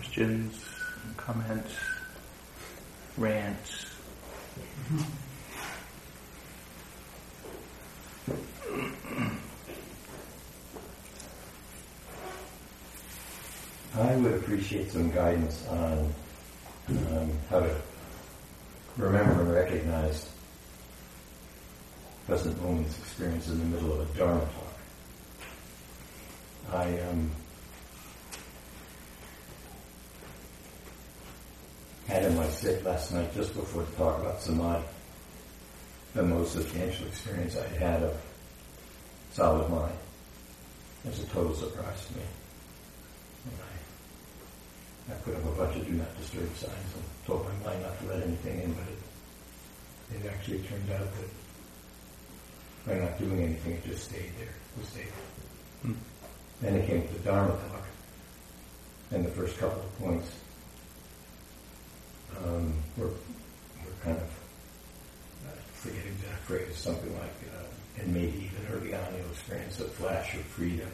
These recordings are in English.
questions, comments, rants. I would appreciate some guidance on um, how to remember and recognize present moment's experience in the middle of a Dharma talk. I um, had in my sit last night just before the talk about samadhi the most substantial experience I had of solid mind. It was a total surprise to me. I put up a bunch of do not disturb signs and told my mind not to let anything in, but it, it actually turned out that by not doing anything, it just stayed there. It stayed. Hmm. Then it came to the Dharma talk, and the first couple of points um, were, were kind of uh, forgetting that phrase, something like, uh, and maybe even early on you'll experience a flash of freedom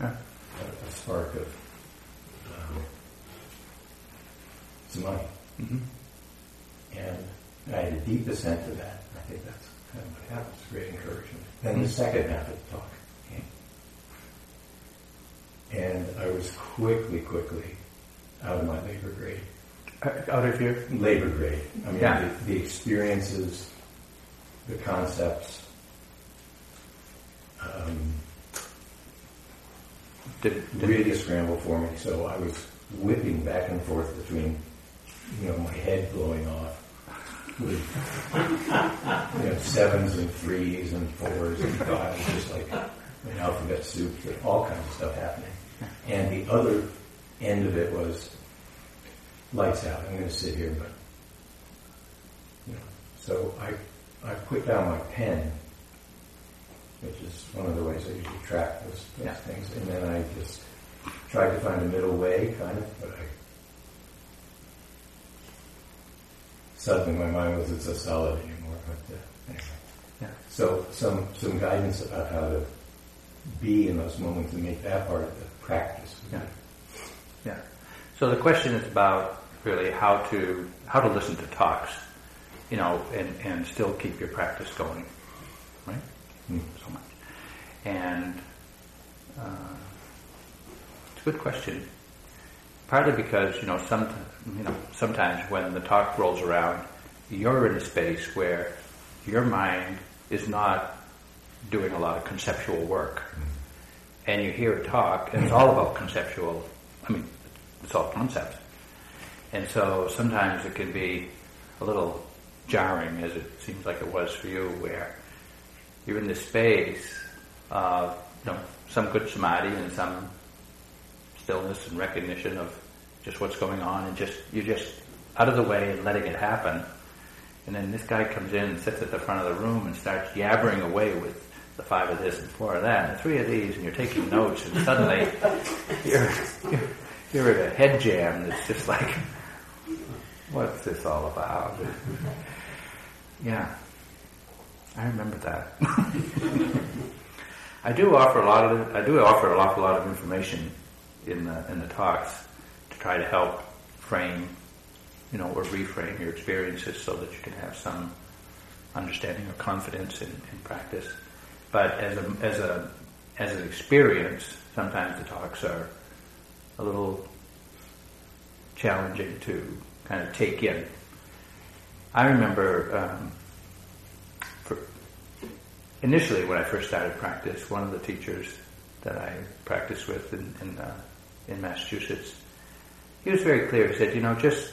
or a, huh. a, a spark of um, samadhi. Mm-hmm. And I had a deep assent to that. I think that's kind of what happens, great encouragement. Then mm-hmm. the second half of the talk came. And I was quickly, quickly out of my labor grade. Uh, out of your? Labor grade. I mean, yeah. the, the experiences, the concepts, um, did, did really scramble for me. So I was whipping back and forth between you know, my head blowing off with, you know, sevens and threes and fours and fives, just like an alphabet soup, all kinds of stuff happening. And the other end of it was lights out. I'm going to sit here, but, you know, so I, I put down my pen, which is one of the ways I usually track those, those yeah. things, and then I just tried to find a middle way, kind of, but I suddenly my mind wasn't so solid anymore. But uh, anyway. yeah. So some some guidance about how to be in those moments and make that part of the practice. Yeah. Yeah. So the question is about really how to how to listen to talks, you know, and, and still keep your practice going, right? Mm. So much, and uh, it's a good question. Partly because you know some you know sometimes when the talk rolls around, you're in a space where your mind is not doing a lot of conceptual work, and you hear a talk, and it's all about conceptual. I mean, it's all concepts, and so sometimes it can be a little jarring, as it seems like it was for you, where you're in this space of you know some good samadhi and some stillness and recognition of just what's going on and just you're just out of the way and letting it happen. And then this guy comes in and sits at the front of the room and starts yabbering away with the five of this and four of that and three of these and you're taking notes and suddenly you're, you're, you're a head jam that's just like, what's this all about? Yeah. I remember that. I do offer a lot of I do offer an awful lot of information in the in the talks to try to help frame, you know, or reframe your experiences so that you can have some understanding or confidence in, in practice. But as a as a as an experience, sometimes the talks are a little challenging to kind of take in. I remember um, initially when I first started practice, one of the teachers that I practiced with in, in uh, in Massachusetts, he was very clear. He said, you know, just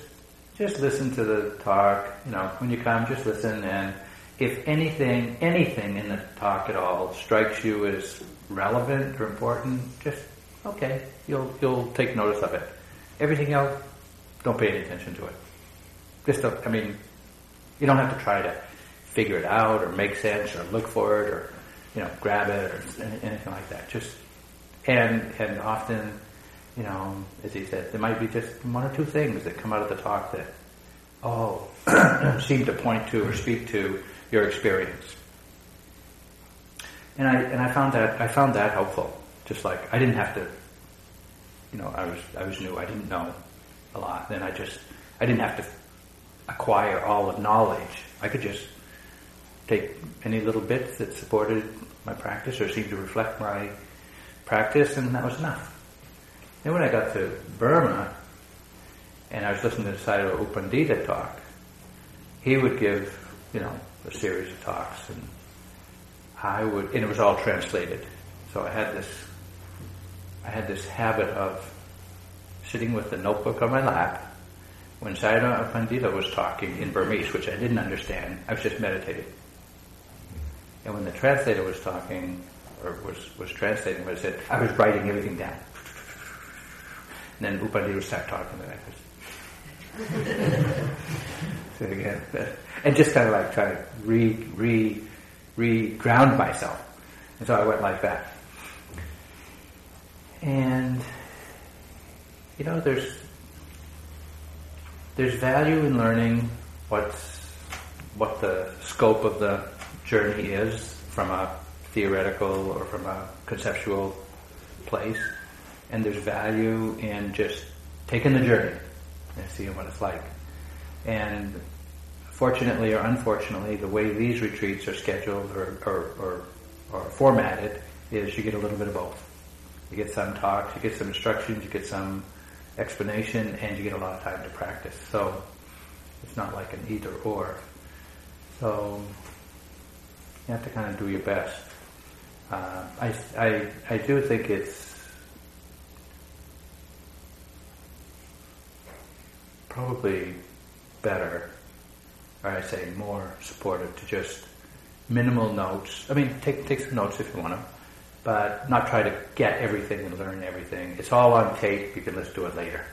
just listen to the talk. You know, when you come, just listen, and if anything, anything in the talk at all strikes you as relevant or important, just okay, you'll you'll take notice of it. Everything else, don't pay any attention to it. Just, don't, I mean, you don't have to try to figure it out or make sense or look for it or you know grab it or anything like that. Just and and often you know, as he said, there might be just one or two things that come out of the talk that, oh, seem to point to or speak to your experience. And I and I found that I found that helpful. Just like I didn't have to, you know, I was I was new. I didn't know a lot. Then I just, I didn't have to acquire all of knowledge. I could just take any little bits that supported my practice or seemed to reflect my practice, and that was enough. Then when I got to Burma, and I was listening to the Sayadaw U Pandita talk, he would give, you know, a series of talks, and I would, and it was all translated. So I had this, I had this habit of sitting with the notebook on my lap when Sayadaw Pandita was talking in Burmese, which I didn't understand. I was just meditating. And when the translator was talking, or was, was translating what I said, I was writing everything down. And then U Pandita would start talking, and I was so again, uh, and just kind of like try to re re re ground myself. And so I went like that. And you know, there's there's value in learning what's what the scope of the journey is from a theoretical or from a conceptual place, and there's value in just taking the journey and seeing what it's like. And fortunately or unfortunately, the way these retreats are scheduled or, or, or, or formatted is you get a little bit of both. You get some talks, you get some instructions, you get some explanation, and you get a lot of time to practice. So it's not like an either or. So you have to kind of do your best. Uh, I, I, I do think it's probably better, or I say more supportive to just minimal notes. I mean, take, take some notes if you want to, but not try to get everything and learn everything. It's all on tape. You can listen to it later,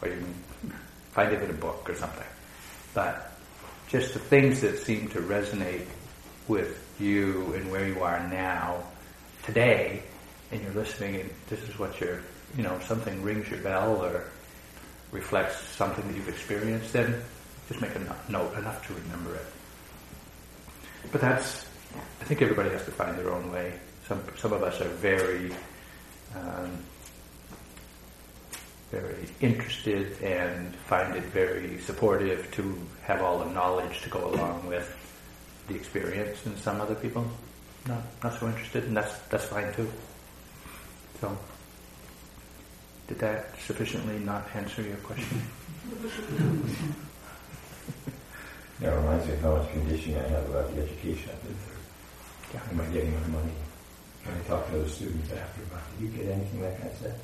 or you can find it in a book or something. But just the things that seem to resonate with you and where you are now, today, and you're listening, and this is what you're, you know, something rings your bell or reflects something that you've experienced, then just make a note enough to remember it. But that's, I think everybody has to find their own way. Some some of us are very, um, very interested and find it very supportive to have all the knowledge to go along with the experience, and some other people not not so interested, and that's that's fine too. So, did that sufficiently not answer your question? That reminds me of how much conditioning I have about the education I did there. Yeah. Am I getting my money? When I talk to the students after about, did you get anything that I said?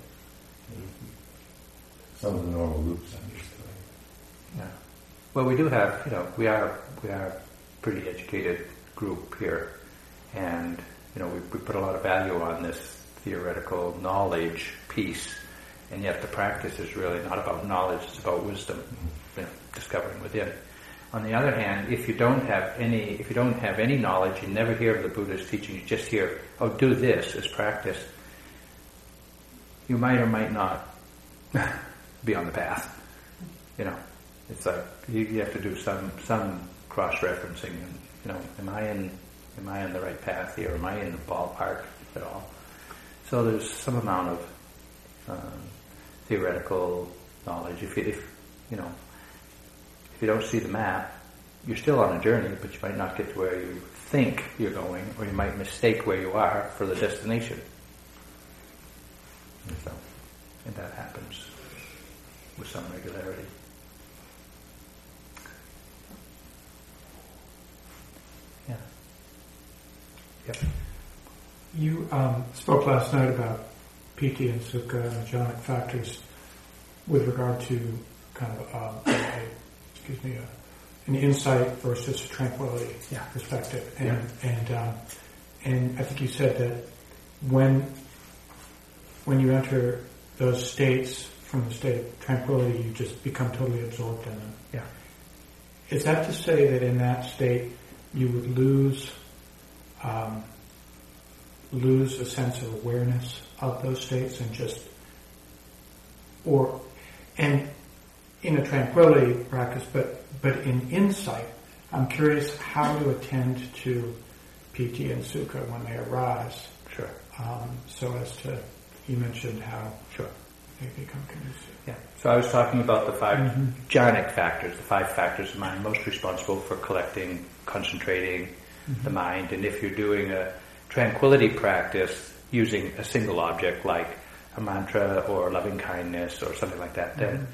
Some of the normal loops I'm used to. Yeah. Well, we do have, you know, we are we are pretty educated group here, and you know we, we put a lot of value on this theoretical knowledge piece, and yet the practice is really not about knowledge; it's about wisdom, mm-hmm. you know, discovering within. On the other hand, if you don't have any, if you don't have any knowledge, you never hear of the Buddha's teaching. You just hear, "Oh, do this as practice." You might or might not be on the path. You know, it's like you, you have to do some some cross-referencing. And, you know, am I in am I on the right path here? Am I in the ballpark at all? So there's some amount of um, theoretical knowledge. If if you know, if you don't see the map, you're still on a journey, but you might not get to where you think you're going, or you might mistake where you are for the destination. And so, and that happens with some regularity. Yeah. Yep. You um, spoke last night about piti and sukha and jhanic factors with regard to kind of um, excuse me, a, an insight versus a tranquility Yeah. perspective, and and um, and I think you said that when when you enter those states from the state of tranquility, you just become totally absorbed in them. Yeah. Is that to say that in that state you would lose um, lose a sense of awareness of those states and just or and in a tranquility practice, but but in insight, I'm curious how to attend to piti and sukha when they arise. Sure. Um, so as to you mentioned how Sure. they become conducive. Yeah. So I was talking about the 5 Mhm. jhanic factors, the five factors of mind most responsible for collecting, concentrating the mind. And if you're doing a tranquility practice using a single object like a mantra or loving kindness or something like that, then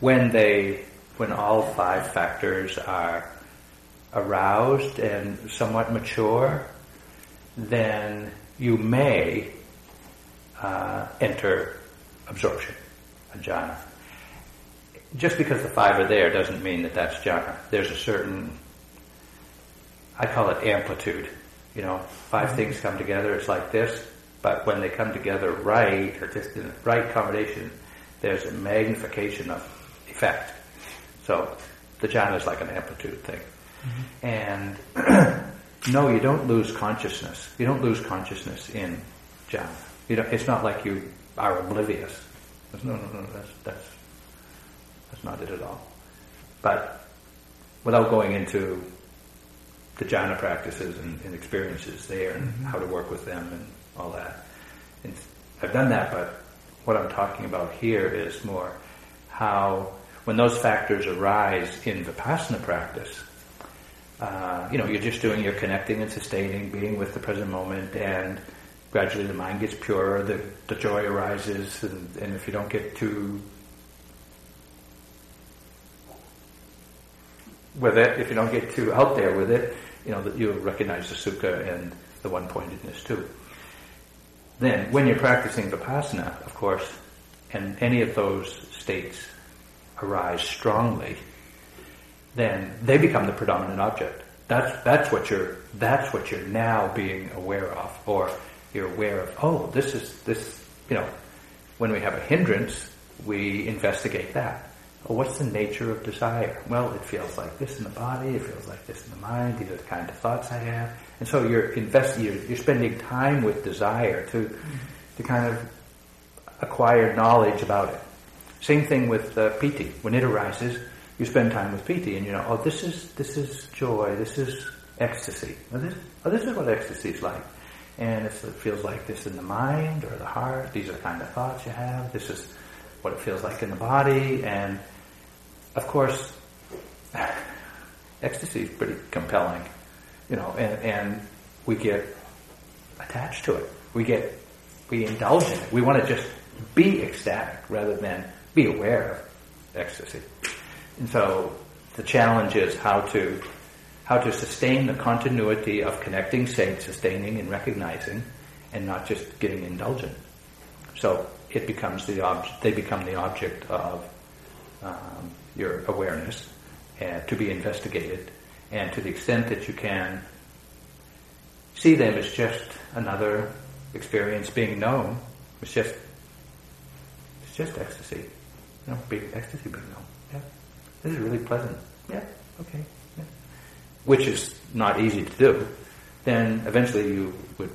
when they, when all five factors are aroused and somewhat mature, then you may uh, enter absorption, a jhana. Just because the five are there doesn't mean that that's jhana. There's a certain, I call it amplitude. You know, 5 things come together, it's like this, but when they come together right, or just in the right combination, there's a magnification of effect. So the jhana is like an amplitude thing. And no, you don't lose consciousness. You don't lose consciousness in jhana. You don't, it's not like you are oblivious. There's no, no, no, that's, that's, that's not it at all. But without going into the jhana practices and, and experiences there and mm-hmm. how to work with them and all that. And I've done that, but what I'm talking about here is more how when those factors arise in vipassana practice, uh, you know, you're just doing your connecting and sustaining, being with the present moment, and gradually the mind gets purer, the, the joy arises, and, and if you don't get too with it, if you don't get too out there with it, you know, that you'll recognize the sukha and the one-pointedness too. Then, when you're practicing vipassana, of course, and any of those states arise strongly, then they become the predominant object. That's that's what you're that's what you're now being aware of, or you're aware of. Oh, this is this. You know, when we have a hindrance, we investigate that. Well, what's the nature of desire? Well, it feels like this in the body. It feels like this in the mind. These are the kind of thoughts I have. And so you're investing. You're, you're spending time with desire to to kind of acquire knowledge about it. Same thing with uh, piti. When it arises, you spend time with piti, and you know, oh, this is this is joy. This is ecstasy. Oh, this, oh, this is what ecstasy is like. And it feels like this in the mind or the heart. These are the kind of thoughts you have. This is what it feels like in the body. And of course, ecstasy is pretty compelling, you know, and, and we get attached to it. We get, we indulge in it. We want to just be ecstatic rather than be aware of ecstasy. And so the challenge is how to how to sustain the continuity of connecting, saying, sustaining, and recognizing, and not just getting indulgent. So it becomes the object. They become the object of um, your awareness, and to be investigated, and to the extent that you can see them as just another experience being known, it's just it's just ecstasy. Know, being ecstasy being known. Yeah, this is really pleasant. Yeah, okay. Yeah. Which is not easy to do. Then eventually you would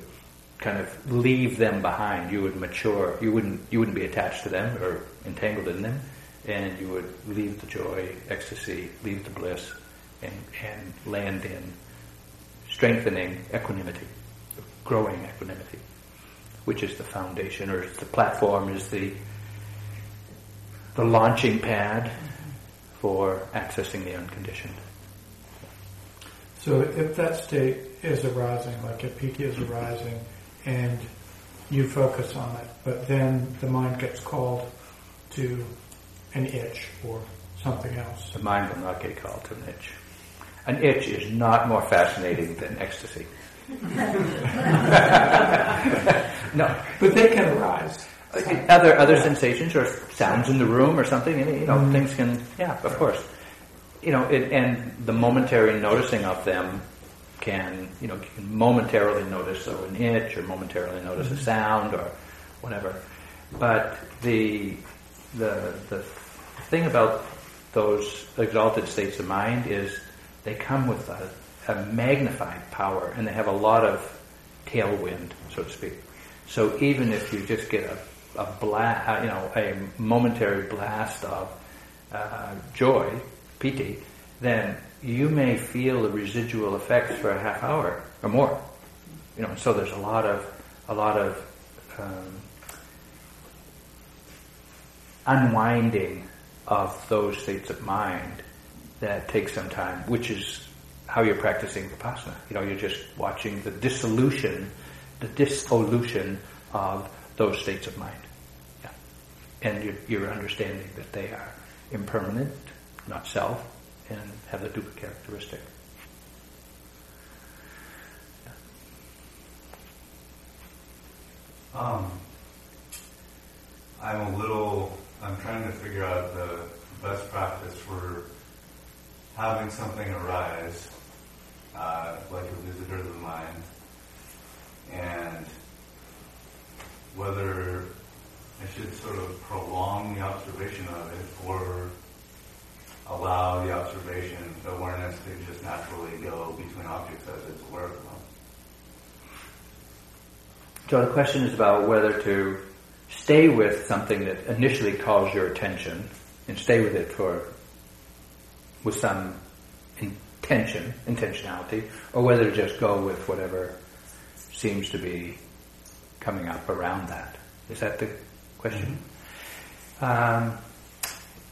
kind of leave them behind. You would mature. You wouldn't. You wouldn't be attached to them or entangled in them, and you would leave the joy, ecstasy, leave the bliss, and and land in strengthening equanimity, growing equanimity, which is the foundation or the platform is the the launching pad for accessing the unconditioned. So if that state is arising, like if piti is arising, and you focus on it, but then the mind gets called to an itch or something else. The mind will not get called to an itch. An itch is not more fascinating than ecstasy. no. But they can arise. Other other sensations or sounds in the room or something, and, you know, Mm. things can, yeah, of course. You know, it, and the momentary noticing of them can, you know, can momentarily notice so an itch or momentarily notice a sound or whatever. But the the the thing about those exalted states of mind is they come with a, a magnified power and they have a lot of tailwind, so to speak. So even if you just get a, a blast, you know, a momentary blast of uh, joy, piti, then you may feel the residual effects for a half hour or more. You know, so there's a lot of a lot of um, unwinding of those states of mind that takes some time, which is how you're practicing vipassana. You know, you're just watching the dissolution, the dissolution of those states of mind. And you're, you're understanding that they are impermanent, not self, and have the dukkha characteristic. Um, I'm a little, I'm trying to figure out the best practice for having something arise, uh, like a visitor of the mind, and whether I should sort of prolong the observation of it or allow the observation, the awareness to just naturally go between objects as it's aware of them. So the question is about whether to stay with something that initially calls your attention and stay with it for with some intention, intentionality, or whether to just go with whatever seems to be coming up around that. Is that the question? Um,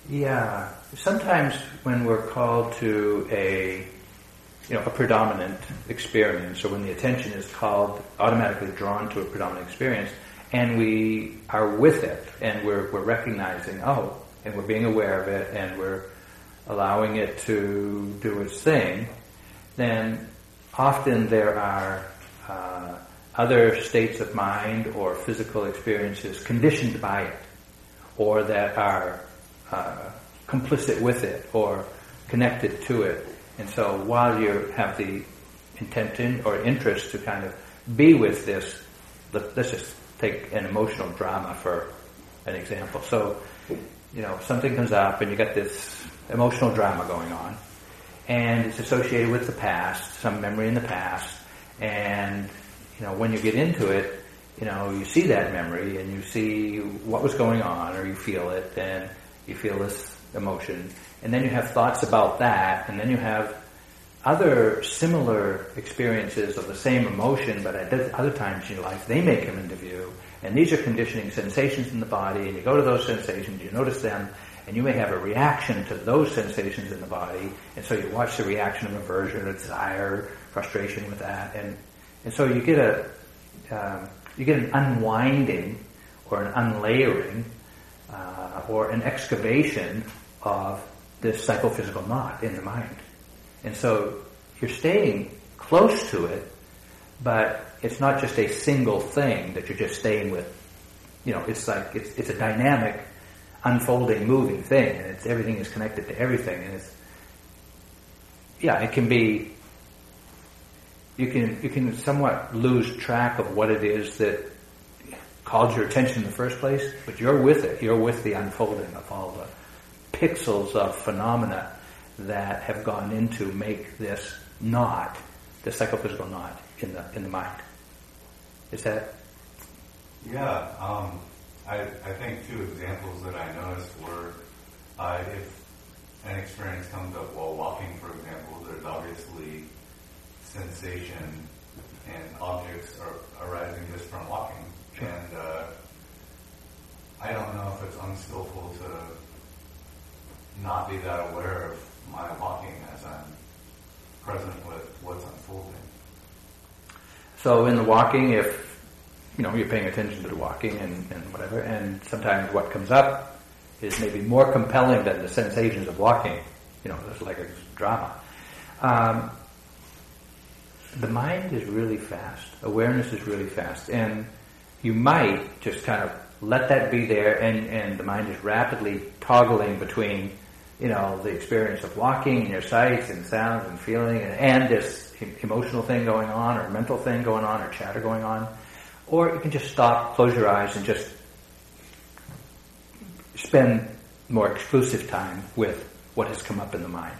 yeah. Sometimes when we're called to a you know, a predominant experience, or when the attention is called, automatically drawn to a predominant experience, and we are with it, and we're, we're recognizing, oh, and we're being aware of it, and we're allowing it to do its thing, then often there are uh, other states of mind or physical experiences conditioned by it, or that are uh, complicit with it, or connected to it and so while you have the intention or interest to kind of be with this, let's just take an emotional drama for an example. So, you know, something comes up and you got this emotional drama going on and it's associated with the past, some memory in the past, and, you know, when you get into it, you know, you see that memory and you see what was going on or you feel it and you feel this emotion and then you have thoughts about that, and then you have other similar experiences of the same emotion, but at other times in your life, they may come into view. And these are conditioning sensations in the body, and you go to those sensations, you notice them, and you may have a reaction to those sensations in the body, and so you watch the reaction of aversion, or desire, frustration with that, and and so you get a um, you get an unwinding or an unlayering uh, or an excavation of this psychophysical knot in the mind. And so you're staying close to it, but it's not just a single thing that you're just staying with. You know, it's like, it's, it's a dynamic, unfolding, moving thing, and it's, everything is connected to everything, and it's, yeah, it can be, you can, you can somewhat lose track of what it is that called your attention in the first place, but you're with it. You're with the unfolding of all the pixels of phenomena that have gone into make this knot, the psychophysical knot in the in the mind. Is that? Yeah, um, I I think two examples that I noticed were uh, if an experience comes up while walking, for example, there's obviously sensation and objects are arising just from walking, sure. and uh, I don't know if it's unskillful to not be that aware of my walking as I'm present with what's unfolding. So in the walking, if you know you're paying attention to the walking and, and whatever, and sometimes what comes up is maybe more compelling than the sensations of walking. You know, it's like a drama. Um, the mind is really fast. Awareness is really fast, and you might just kind of let that be there, and, and the mind is rapidly toggling between you know, the experience of walking and your sights and sounds and feeling and, and this emotional thing going on or mental thing going on or chatter going on. Or you can just stop, close your eyes and just spend more exclusive time with what has come up in the mind.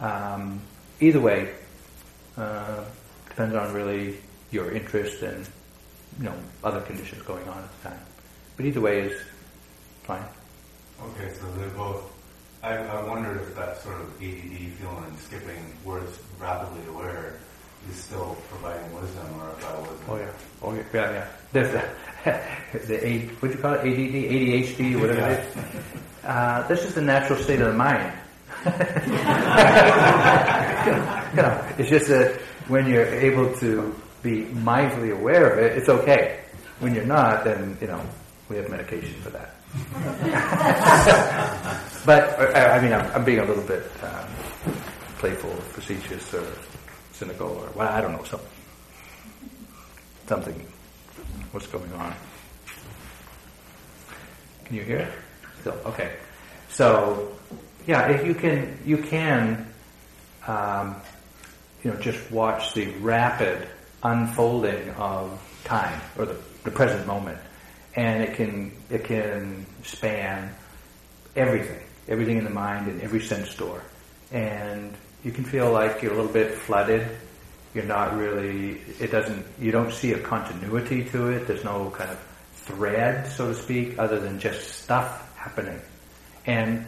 Um, either way, uh, depends on really your interest and you know other conditions going on at the time. But either way is fine. Okay, so they're both I, I wondered if that sort of ADD feeling and skipping words rapidly aware is still providing wisdom or if that wasn't. Oh yeah. Oh yeah. Yeah, yeah. There's the A, what do you call it, ADD, ADHD, whatever it is. Uh, this is the natural state of the mind. You know, it's just that when you're able to be mindfully aware of it, it's okay. When you're not, then you know we have medication for that. but I mean, I'm, I'm, being a little bit um, playful, facetious, or cynical, or well, I don't know, something, something. What's going on? Can you hear? Still okay. So yeah, if you can, you can, um, you know, just watch the rapid unfolding of time or the, the present moment, and it can it can span everything, everything in the mind and every sense door, and you can feel like you're a little bit flooded. You're not really. It doesn't. You don't see a continuity to it. There's no kind of thread, so to speak, other than just stuff happening, and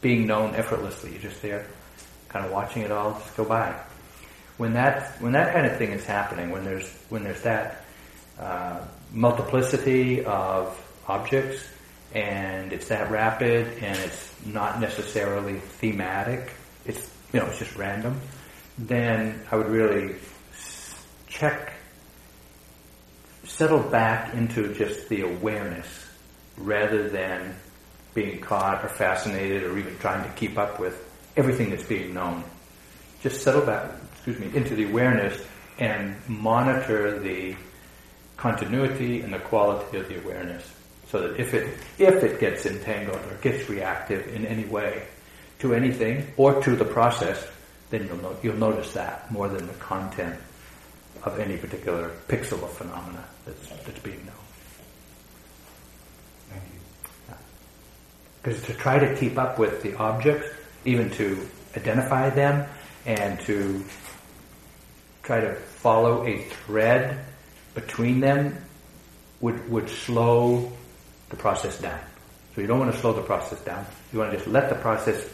being known effortlessly. You're just there, kind of watching it all just go by. When that when that kind of thing is happening, when there's when there's that uh, multiplicity of objects, and it's that rapid, and it's not necessarily thematic. It's you know it's just random. Then I would really check, settle back into just the awareness rather than being caught or fascinated or even trying to keep up with everything that's being known. Just settle back, excuse me, into the awareness and monitor the continuity and the quality of the awareness. So that if it if it gets entangled or gets reactive in any way to anything or to the process, then you'll no, you'll notice that more than the content of any particular pixel of phenomena that's that's being known. Because to try to keep up with the objects, even to identify them and to try to follow a thread between them would, would slow the process down. So you don't want to slow the process down. You want to just let the process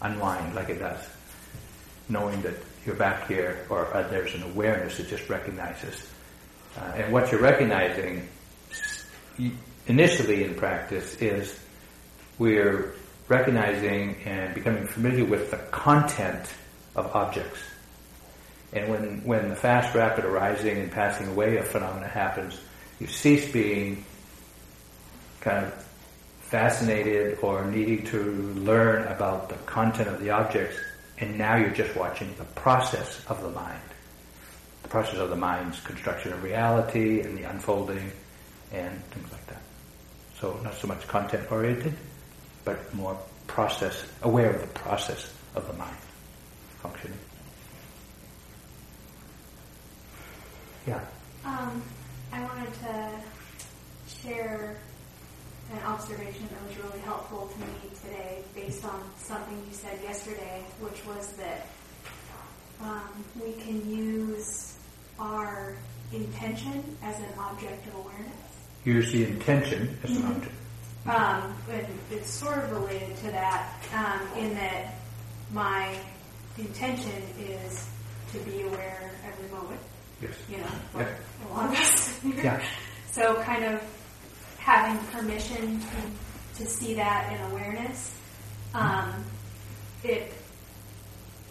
unwind like it does, knowing that you're back here or uh, there's an awareness that just recognizes. Uh, and what you're recognizing initially in practice is we're recognizing and becoming familiar with the content of objects. And when, when the fast, rapid arising and passing away of phenomena happens, you cease being kind of fascinated or needing to learn about the content of the objects, and now you're just watching the process of the mind. The process of the mind's construction of reality and the unfolding and things like that. So not so much content oriented, but more process, aware of the process of the mind functioning. Yeah. Um, I wanted to share an observation that was really helpful to me today based on something you said yesterday, which was that um, we can use our intention as an object of awareness. Use the intention as mm-hmm. an object. Um, and it's sort of related to that um, in that my intention is to be aware every moment. Yes. You know, yeah. a lot of us. yeah. So kind of having permission to, to see that in awareness, um, it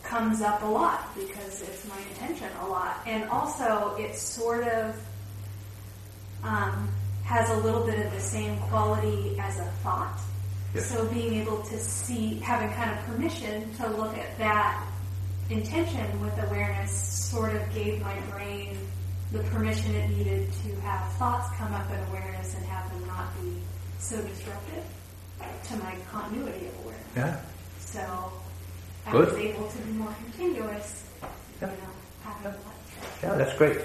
comes up a lot because it's my intention a lot. And also it's sort of um, has a little bit of the same quality as a thought. Yes. So being able to see, having kind of permission to look at that intention with awareness sort of gave my brain the permission it needed to have thoughts come up in awareness and have them not be so disruptive to my continuity of awareness. Yeah. So I Good. was able to be more continuous, yeah. you know, having yeah. yeah, that's great.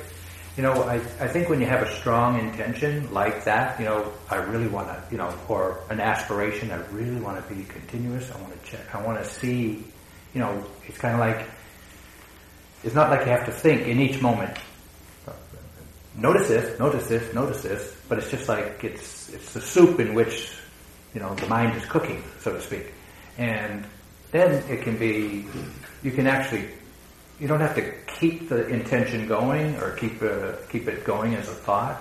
You know, I, I think when you have a strong intention like that, you know, I really want to, you know, or an aspiration, I really want to be continuous. I want to check. I want to see, you know, it's kind of like, it's not like you have to think in each moment. Notice this, notice this, notice this, but it's just like it's it's the soup in which, you know, the mind is cooking, so to speak. And then it can be, you can actually you don't have to keep the intention going or keep uh, keep it going as a thought.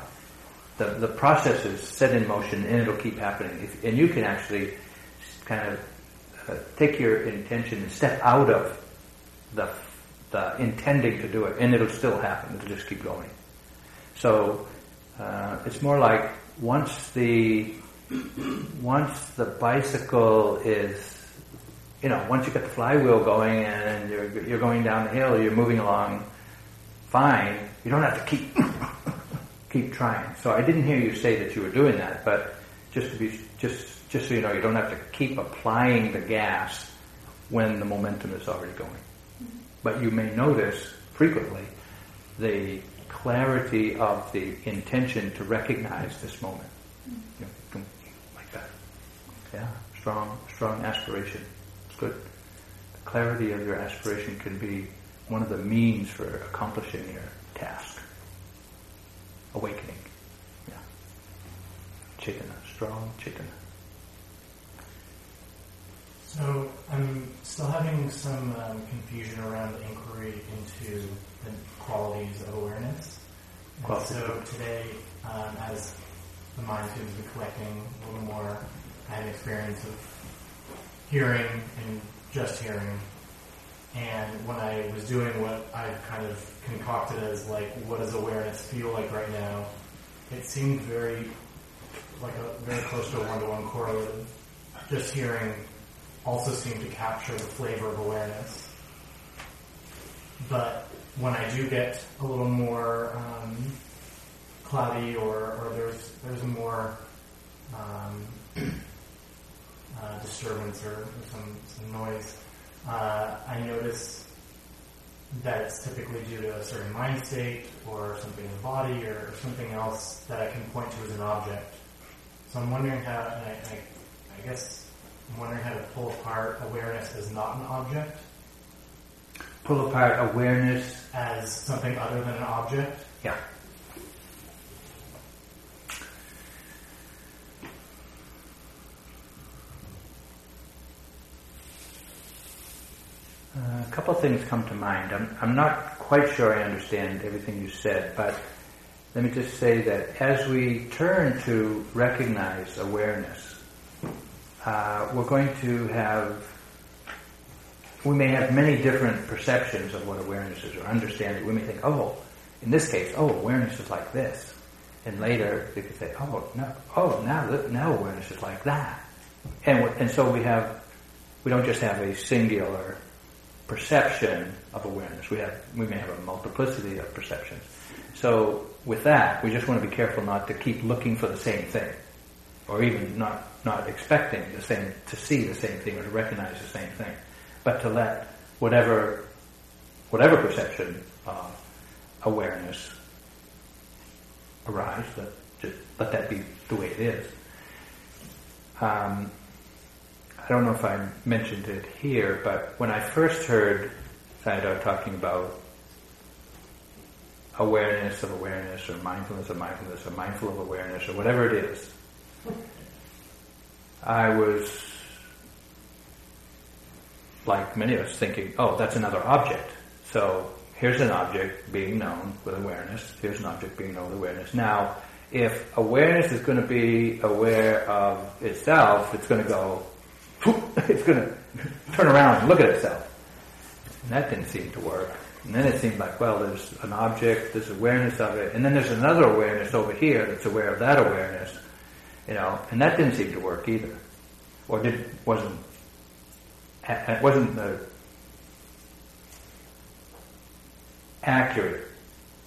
the, the process is set in motion and it'll keep happening. If, and you can actually kind of uh, take your intention and step out of the, the intending to do it and it'll still happen. It'll just keep going. So uh, it's more like once the once the bicycle is you know once you get the flywheel going and you're you're going down the hill, you're moving along fine. You don't have to keep keep trying. So I didn't hear you say that you were doing that, but just to be just just so you know, you don't have to keep applying the gas when the momentum is already going. Mm-hmm. But you may notice frequently the clarity of the intention to recognize this moment. Mm-hmm. You know, like that. Yeah, strong, strong aspiration. Good. The clarity of your aspiration can be one of the means for accomplishing your task. Awakening. Yeah. cetana, strong cetana. So I'm still having some um, confusion around inquiry into the qualities of awareness. And so today, um, as the mind seems to be collecting a little more, I had an experience of hearing and just hearing. And when I was doing what I've kind of concocted as like, what does awareness feel like right now? It seemed very, like a very close to a one-to-one correlative. Just hearing also seemed to capture the flavor of awareness. But when I do get a little more um, cloudy or, or there's there's more um, uh, disturbance or, some, some noise, uh, I notice that it's typically due to a certain mind state or something in the body or, something else that I can point to as an object. So I'm wondering how, and I, I, I guess I'm wondering how to pull apart awareness as not an object, Pull apart awareness. as something other than an object. Yeah. Uh, a couple things come to mind. I'm, I'm not quite sure I understand everything you said, but let me just say that as we turn to recognize awareness, uh, we're going to have, we may have many different perceptions of what awareness is or understanding. We may think, oh, in this case, oh, awareness is like this. And later, we could say, oh, no, oh, now, now awareness is like that. And, and so we have, we don't just have a singular perception of awareness. We have, we may have a multiplicity of perceptions. So with that, we just want to be careful not to keep looking for the same thing, or even not not expecting the same to see the same thing or to recognize the same thing, but to let whatever whatever perception of awareness arise, let just let that be the way it is. Um, I don't know if I mentioned it here, but when I first heard Sayadaw talking about awareness of awareness or mindfulness of mindfulness or mindful of awareness or whatever it is, I was like many of us thinking, oh, that's another object. So here's an object being known with awareness. Here's an object being known with awareness. Now, if awareness is going to be aware of itself, it's going to go, it's going to turn around and look at itself. And that didn't seem to work. And then it seemed like, well, there's an object, there's awareness of it, and then there's another awareness over here that's aware of that awareness, you know, and that didn't seem to work either, or did wasn't wasn't the accurate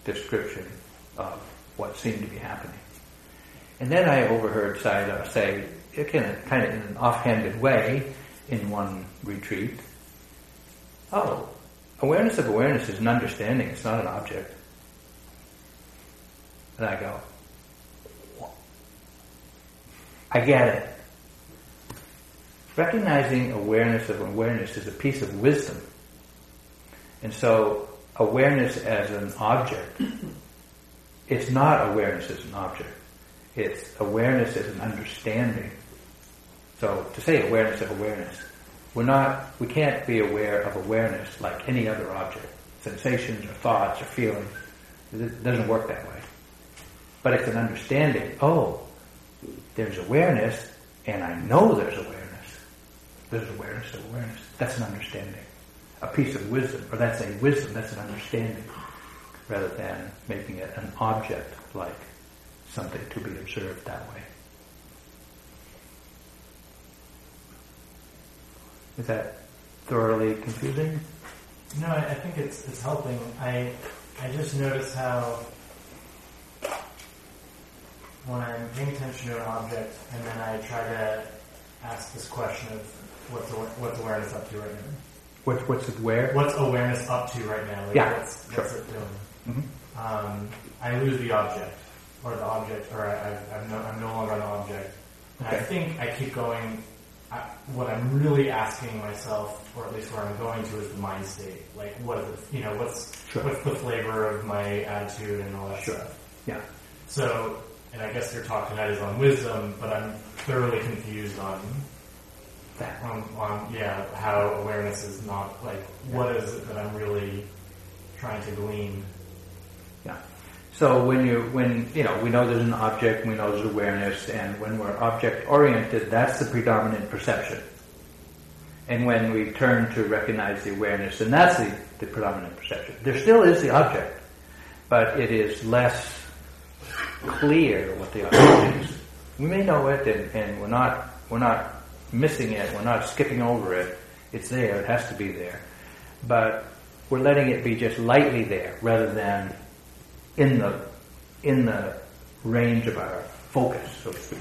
description of what seemed to be happening. And then I overheard Sayadaw say, again, kind of in an offhanded way, in one retreat, oh, awareness of awareness is an understanding, it's not an object. And I go, I get it. Recognizing awareness of awareness is a piece of wisdom. And so awareness as an object, it's not awareness as an object. It's awareness as an understanding. So to say awareness of awareness, we're not, we can't be aware of awareness like any other object. Sensations or thoughts or feelings. It doesn't work that way. But it's an understanding. Oh, there's awareness, and I know there's awareness. There's awareness of awareness. That's an understanding. A piece of wisdom, or that's a wisdom, that's an understanding, rather than making it an object like something to be observed that way. Is that thoroughly confusing? No, I, I think it's it's helping. I I just notice how when I'm paying attention to an object and then I try to ask this question of what's awa- what's awareness up to right now? What, what's it where? What's awareness up to right now? Like Yeah, what's, sure. what's it doing? Mhm. Um, I lose the object, or the object, or I, I, I'm, no, I'm no longer an object. And I Okay. think I keep going. I, what I'm really asking myself, or at least where I'm going to, is the mind state. Like, what is it? You know, what's Sure. what's the flavor of my attitude and all that Sure. stuff. Yeah. So, and I guess your talk tonight is on wisdom, but I'm thoroughly confused on That. on, on yeah how awareness is not like what is it that I'm really trying to glean. So when you when you know we know there's an object, we know there's awareness, and when we're object oriented, that's the predominant perception. And when we turn to recognize the awareness, then that's the, the predominant perception. There still is the object, but it is less clear what the object is. We may know it, and, and we're not we're not missing it. We're not skipping over it. It's there. It has to be there, but we're letting it be just lightly there, rather than in the in the range of our focus, so to speak.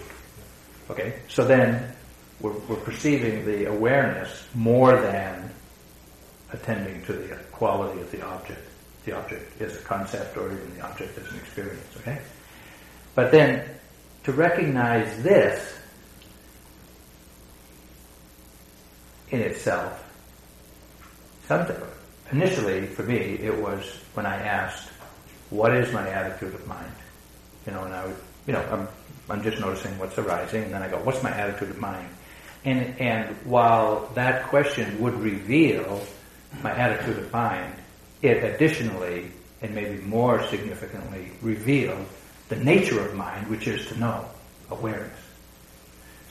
Okay, so then we're, we're perceiving the awareness more than attending to the quality of the object. The object is a concept, or even the object is an experience. Okay, but then to recognize this in itself, initially for me it was when I asked, "What is my attitude of mind?" You know, and I would, you know, I'm, I'm just noticing what's arising, and then I go, "What's my attitude of mind?" And and while that question would reveal my attitude of mind, it additionally and maybe more significantly revealed the nature of mind, which is to know awareness.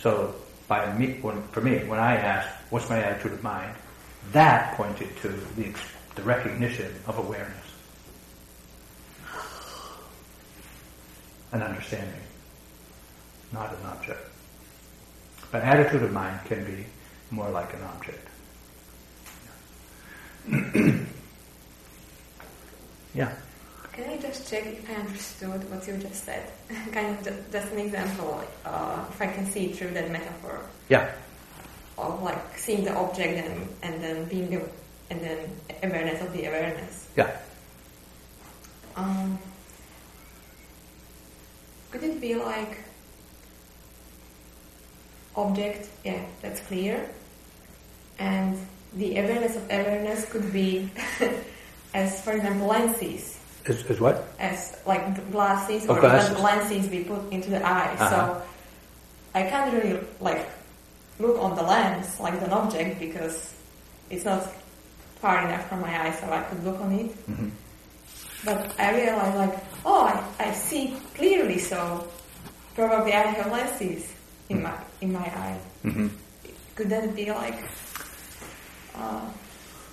So by me, when, for me, when I asked, "What's my attitude of mind?" that pointed to the, the recognition of awareness, an understanding, not an object. But attitude of mind can be more like an object. yeah. Can I just check if I understood what you just said? kind of just, just an example, uh, if I can see through that metaphor Yeah. of like seeing the object and, and then being a, and then awareness of the awareness. Yeah. Um, could it be like object? Yeah, that's clear. And the awareness of awareness could be as, for example, lenses. As, is what? as like glasses Oh, or glasses. even lenses we put into the eye. Uh-huh. So I can't really like look on the lens like an object because it's not far enough from my eye so I could look on it. hmm But I realize like, oh, I, I see clearly, so probably I have lenses in my in my eye. hmm Could that be like uh,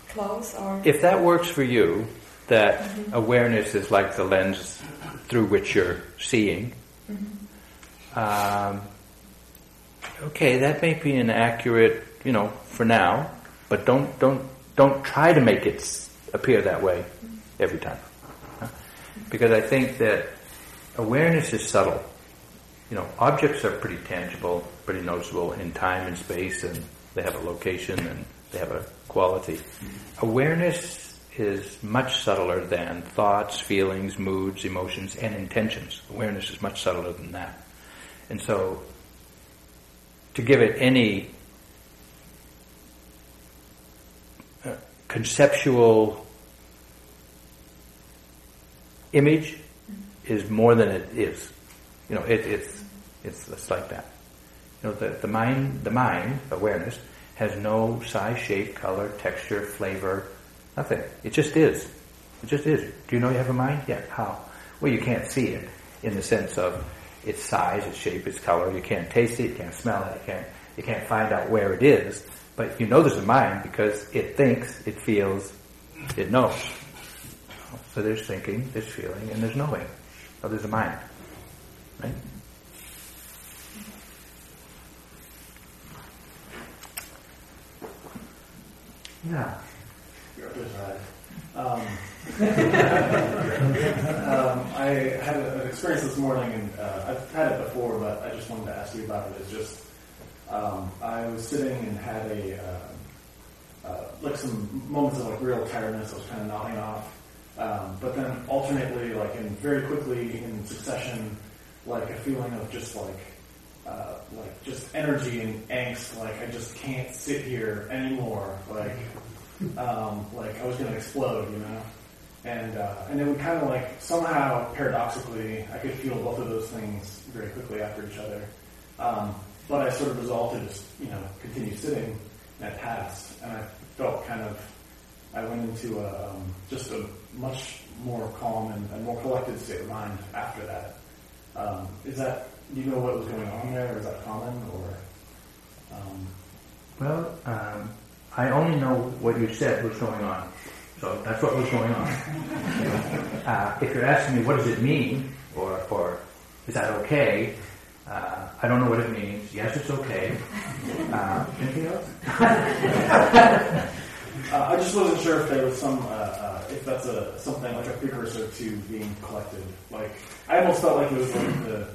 close or? If that works for you, that awareness is like the lens through which you're seeing, um, okay, that may be an accurate, you know, for now, but don't don't don't try to make it appear that way every time? Because I think that awareness is subtle. You know, objects are pretty tangible, pretty noticeable in time and space, and they have a location and they have a quality. Awareness is much subtler than thoughts, feelings, moods, emotions, and intentions. Awareness is much subtler than that. And so, to give it any uh, conceptual image is more than it is. You know, it, it's, it's it's like that. You know, the, the mind, the mind, awareness, has no size, shape, color, texture, flavor, nothing. It just is. It just is. Do you know you have a mind? Yeah. How? Well, you can't see it. in the sense of its size, its shape, its color. You can't taste it, you can't smell it, you can't you can't find out where it is. But you know there's a mind because it thinks, it feels, it knows. So there's thinking, there's feeling, and there's knowing. So there's a mind. Right? Yeah. Um, um, I had an experience this morning, and uh, I've had it before, but I just wanted to ask you about it. It's just um, I was sitting and had a uh, uh, like some moments of like real tiredness. I was kind of nodding off, um, but then alternately, like and very quickly in succession, like a feeling of just like uh, like just energy and angst. Like I just can't sit here anymore. Like um, like I was going to explode, you know. And uh, and it would kind of like somehow paradoxically, I could feel both of those things very quickly after each other. Um, but I sort of resolved to just you know continue sitting, and it passed. And I felt kind of I went into a, um, just a much more calm and, and, more collected state of mind after that. Um, is that do you know what was going on there? Is that common or? Um, well, um, I only know what you said was going on. So that's what was going on. uh, if you're asking me what does it mean, or, or is that okay, uh, I don't know what it means. Yes, it's okay. Uh, anything else? Uh, I just wasn't sure if there was some, uh, uh, if that's a something like a precursor to being collected. Like I almost felt like it was like the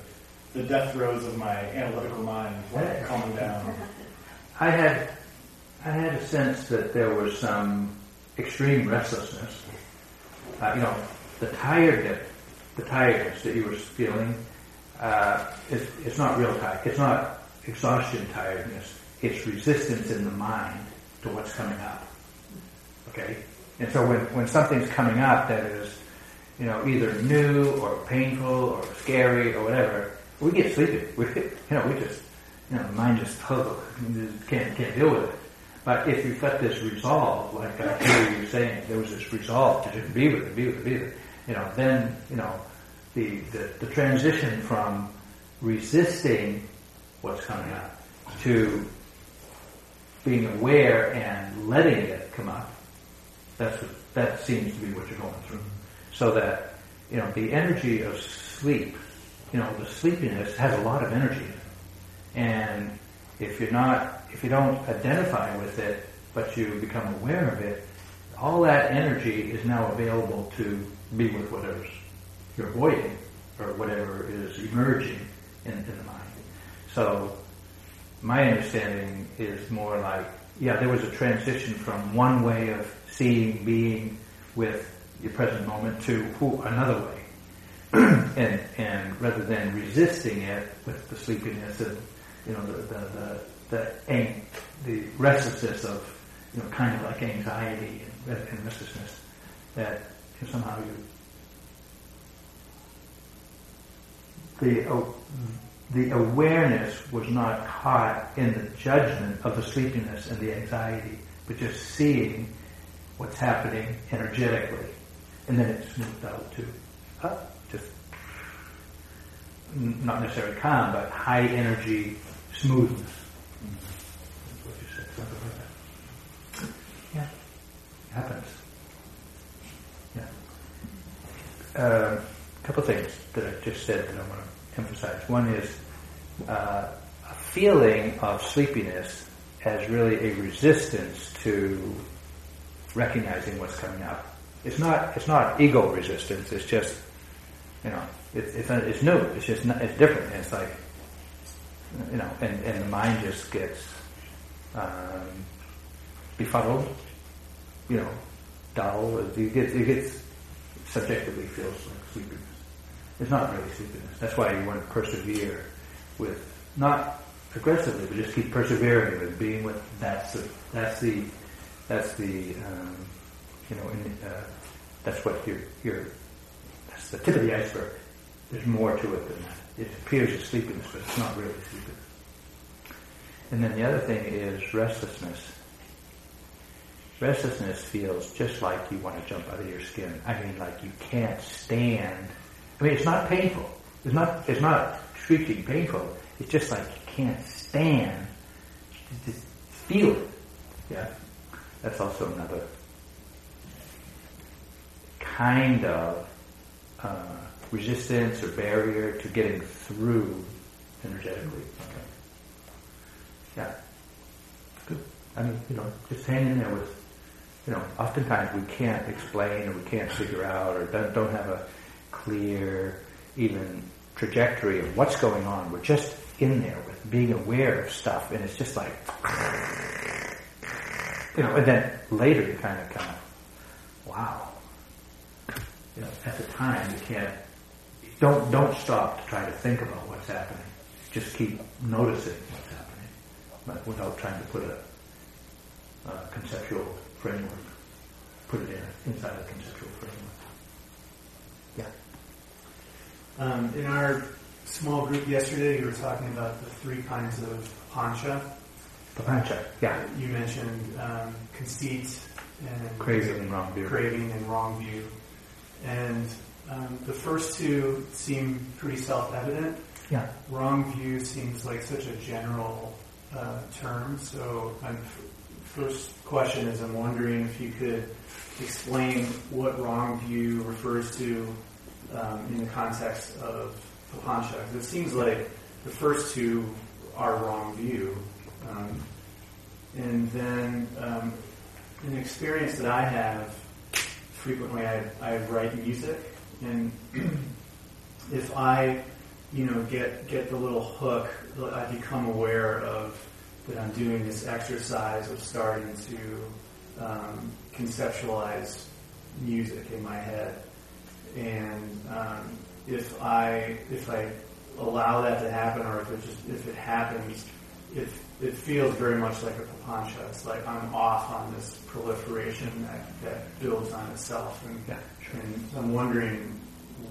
the death throes of my analytical mind, like calming down. I had I had a sense that there was some extreme restlessness. Uh, you know, the tiredness, the tiredness that you were feeling, uh, is, it's not real tired. It's not exhaustion tiredness. It's resistance in the mind to what's coming up. Okay? And so when, when something's coming up that is, you know, either new or painful or scary or whatever, we get sleepy. We, you know, we just, you know, mind just, oh, can't, can't deal with it. But if you've got this resolve, like I hear you saying, there was this resolve to just be with it, be with it, be with it, you know, then, you know, the, the, the transition from resisting what's coming up to being aware and letting it come up, that's what, that seems to be what you're going through. So that, you know, the energy of sleep, you know, the sleepiness has a lot of energy. And if you're not if you don't identify with it, but you become aware of it, all that energy is now available to be with whatever you're avoiding or whatever is emerging in, in the mind. So my understanding is more like, yeah, there was a transition from one way of seeing, being with your present moment to another way. and, and rather than resisting it with the sleepiness and, you know, the, the, the the the restlessness of you know kind of like anxiety and, and restlessness that somehow you the uh, the awareness was not caught in the judgment of the sleepiness and the anxiety, but just seeing what's happening energetically, and then it moved out to uh, just not necessarily calm, but high energy smoothness. Yeah, it happens. Yeah. A uh, couple of things that I just said that I want to emphasize. One is uh, a feeling of sleepiness as really a resistance to recognizing what's coming up. It's not. It's not ego resistance. It's just, you know, it's it's, it's new. It's just not, it's different. It's like, you know, and, and the mind just gets um, befuddled, you know, dull. It gets, it gets subjectively feels like sleepiness. It's not really sleepiness. That's why you want to persevere with not aggressively, but just keep persevering with being with. That's the that's the that's the um, you know in, uh, that's what you're, you're that's the tip of the iceberg. There's more to it than that. It appears as sleepiness, but it's not really sleepiness. And then the other thing is restlessness. Restlessness feels just like you want to jump out of your skin. I mean, like you can't stand. I mean, it's not painful. It's not, it's not shrieking painful. It's just like you can't stand. You just feel it. Yeah. That's also another kind of uh, resistance or barrier to getting through energetically. Okay. Yeah. Good. I mean, you know, just hang in there with, you know, oftentimes we can't explain or we can't figure out or don't, don't have a clear, even trajectory of what's going on. We're just in there with being aware of stuff and it's just like, you know, and then later you kind of, of, wow. You know, at the time you can't, don't, don't stop to try to think about what's happening. Just keep noticing what's happening, but without trying to put a, a conceptual framework, put it in, inside a conceptual framework. Yeah. Um, in our small group yesterday, you were talking about the three kinds of pancha. Papancha, yeah. You mentioned um, conceit and Craving and wrong view. craving and wrong view. And um, the first two seem pretty self-evident. Yeah. Wrong view seems like such a general uh, term. So, my f- first question is, I'm wondering if you could explain what wrong view refers to um, in the context of papancha. 'Cause It seems like the first two are wrong view. Um, and then um, an experience that I have frequently, I, I write music, and if I, you know, get get the little hook, I become aware of that I'm doing this exercise of starting to um, conceptualize music in my head, and um, if I if I allow that to happen, or if it just if it happens, it it feels very much like a papancha. It's like I'm off on this proliferation that, that builds on itself, and, Yeah, and I'm wondering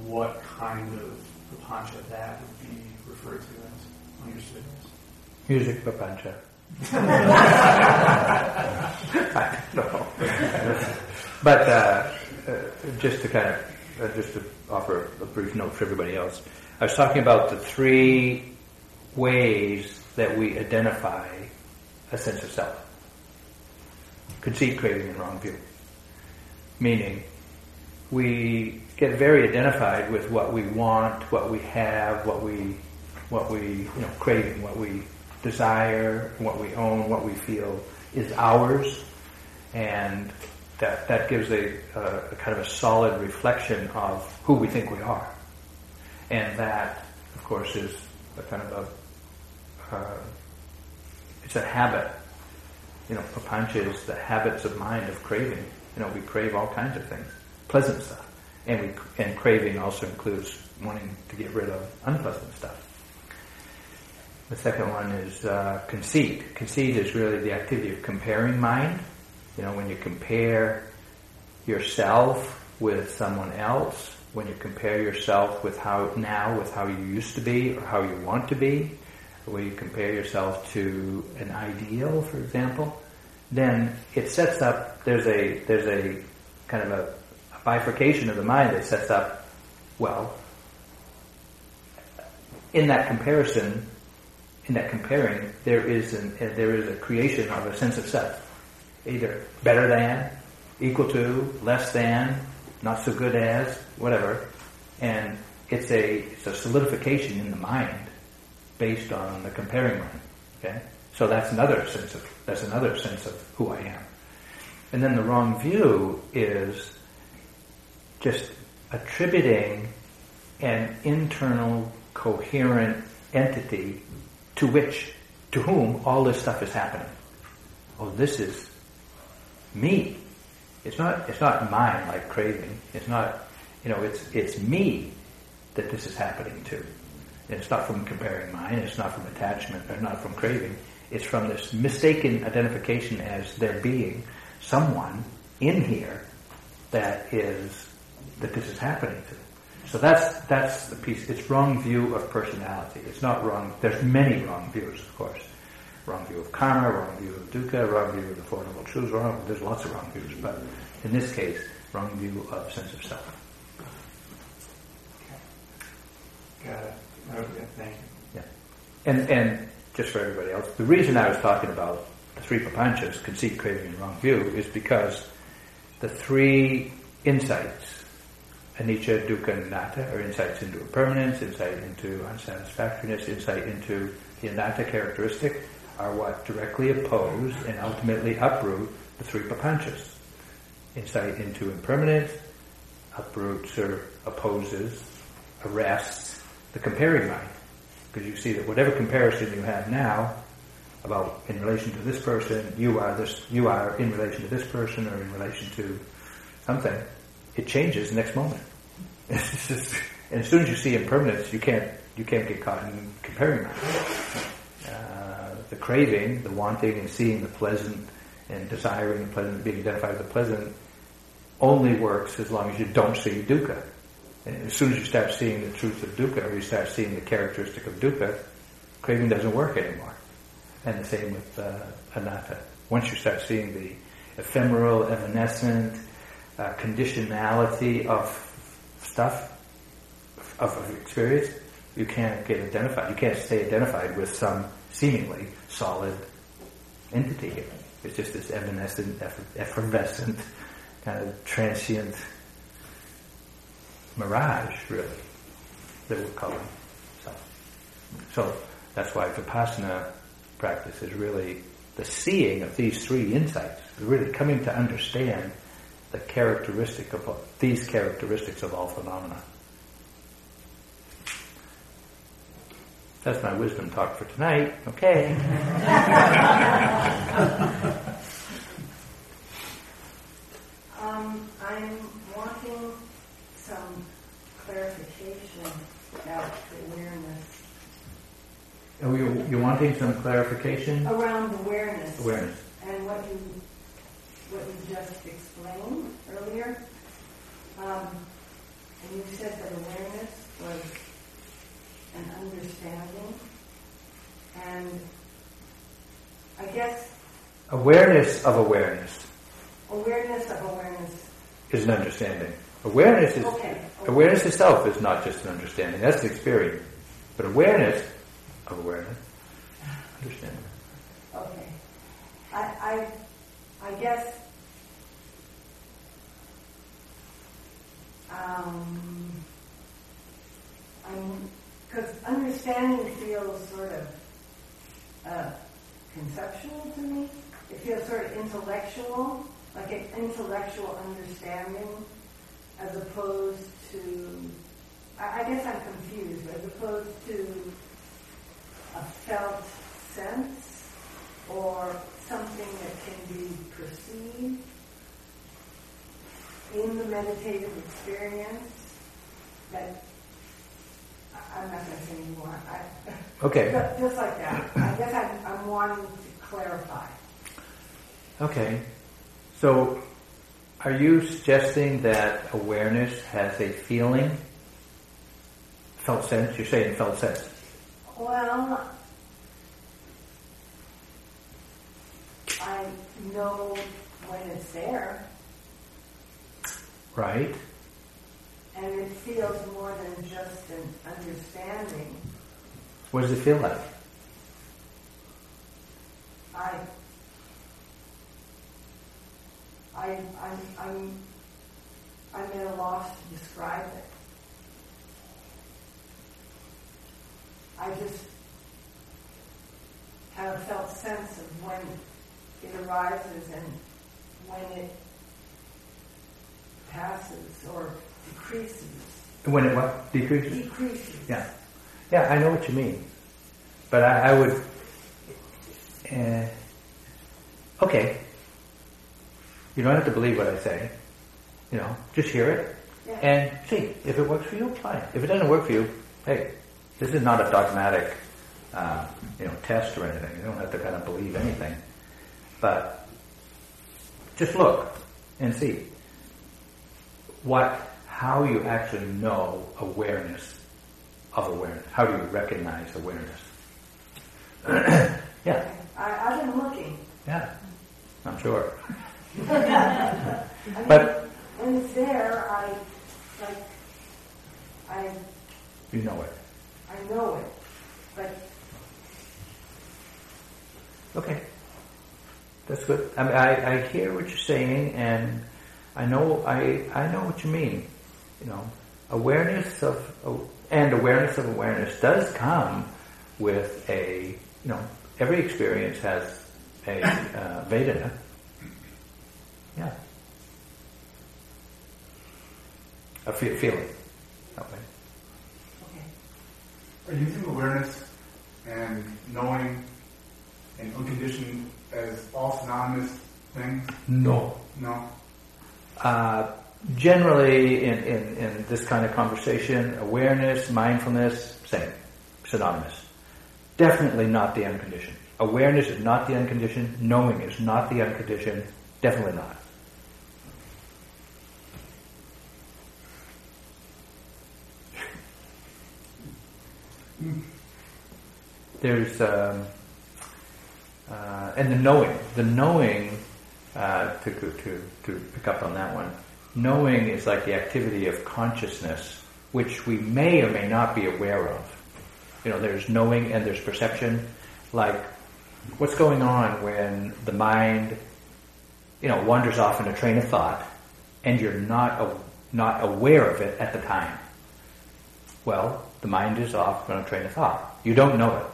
what kind of papancha that would be referred to as, understood as. Music papancha. I don't know. but uh, uh, just to kind of, uh, just to offer a brief note for everybody else, I was talking about the three ways that we identify a sense of self. Conceit, craving, and wrong view. Meaning, we get very identified with what we want, what we have, what we, what we, you know, craving, what we desire, what we own, what we feel is ours, and that that gives a, a, a kind of a solid reflection of who we think we are, and that, of course, is a kind of a uh, it's a habit. You know, papancha is the habits of mind of craving. You know, we crave all kinds of things, pleasant stuff, and we and craving also includes wanting to get rid of unpleasant stuff. The second one is uh, conceit. Conceit is really the activity of comparing mind. You know, when you compare yourself with someone else, when you compare yourself with how now with how you used to be or how you want to be, when you compare yourself to an ideal, for example, then it sets up. There's a there's a kind of a, a bifurcation of the mind that sets up. Well, in that comparison, in that comparing, there is an, there is a creation of a sense of self, either better than, equal to, less than, not so good as, whatever, and it's a it's a solidification in the mind based on the comparing mind. Okay, so that's another sense of that's another sense of who I am, and then the wrong view is just attributing an internal coherent entity to which, to whom all this stuff is happening. Oh, this is me. It's not, it's not mine like craving. It's not, you know, it's, it's me that this is happening to. It's not from comparing mine, it's not from attachment, or not from craving. It's from this mistaken identification as there being someone in here that is, that this is happening to. So that's that's the piece. It's wrong view of personality. It's not wrong. There's many wrong views, of course. Wrong view of karma, wrong view of dukkha, wrong view of the Four Noble Truths. Wrong. There's lots of wrong views, but in this case, wrong view of sense of self. Okay. Got it. Okay, thank you. Yeah. And, and just for everybody else, the reason I was talking about the three papanchas, conceit, craving, and wrong view, is because the three insights, anicca, dukkha, and anatta, are insights into impermanence, insight into unsatisfactoriness, insight into the anatta characteristic, are what directly oppose and ultimately uproot the three papanchas. Insight into impermanence uproots or opposes, arrests the comparing mind. Because you see that whatever comparison you have now about in relation to this person, you are this, you are in relation to this person or in relation to something, it changes next moment. And as soon as you see impermanence, you can't, you can't get caught in comparing mind. The craving, the wanting and seeing the pleasant and desiring the pleasant, being identified with the pleasant, only works as long as you don't see dukkha. And as soon as you start seeing the truth of dukkha, or you start seeing the characteristic of dukkha, craving doesn't work anymore. And the same with uh, anatta. Once you start seeing the ephemeral, evanescent uh, conditionality of stuff, of, of experience, you can't get identified. You can't stay identified with some seemingly solid entity. It's just this evanescent, effervescent, kind of transient mirage, really, that we're calling. So, so that's why Vipassana practice is really the seeing of these three insights, really coming to understand the characteristic of these characteristics of all phenomena. That's my wisdom talk for tonight. Okay. um, I'm wanting some clarification about awareness. Oh, you, you're wanting some clarification? Around awareness. Awareness. And what you, what you just explained earlier. Um, and you said that awareness was an understanding. And I guess Awareness of awareness awareness of awareness. is an understanding. Awareness is Okay. awareness itself is not just an understanding. That's the experience. But awareness of awareness, understanding. Okay. I, I, I guess, um, I'm, because understanding feels sort of uh, conceptual to me. It feels sort of intellectual, like an intellectual understanding, as opposed to, I, guess I'm confused, as opposed to a felt sense or something that can be perceived in the meditative experience that I'm not going to say anymore. I, Okay. Just- Just like that. I guess I'm, I'm wanting to clarify. Okay. So are you suggesting that awareness has a feeling? Felt sense? You're saying felt sense. Well, I know when it's there, Right? and it feels more than just an understanding. What does it feel like? I, I, I'm, I'm, I'm at a loss to describe it. I just have a felt sense of when it arises and when it passes or decreases. When it what? Decreases? Decreases. Yeah. Yeah, I know what you mean. But I, I would. Uh, okay. You don't have to believe what I say. You know, just hear it Yeah. and see if it works for you. Fine. If it doesn't work for you, hey, this is not a dogmatic, uh, you know, test or anything. You don't have to kind of believe anything. But just look and see what, how you actually know awareness of awareness. How do you recognize awareness? yeah, I, I've been looking. yeah, I'm sure. I mean, But when it's there, I like, I you know it. I know it, but Okay. That's good. I mean, I, I hear what you're saying, and I know I I know what you mean. You know, awareness of and awareness of awareness does come with a you know every experience has a uh, Vedana. Yeah. A fe- feeling. That way. Are you using awareness and knowing and unconditioned as all synonymous things? No. No. Uh, generally, in, in, in this kind of conversation, awareness, mindfulness, same, synonymous. Definitely not the unconditioned. Awareness is not the unconditioned. Knowing is not the unconditioned. Definitely not. There's um, uh, and the knowing, the knowing uh, to, to to pick up on that one. Knowing is like the activity of consciousness, which we may or may not be aware of. You know, there's knowing and there's perception. Like, what's going on when the mind, you know, wanders off in a train of thought, and you're not a, not aware of it at the time. Well, the mind is off on a train of thought. You don't know it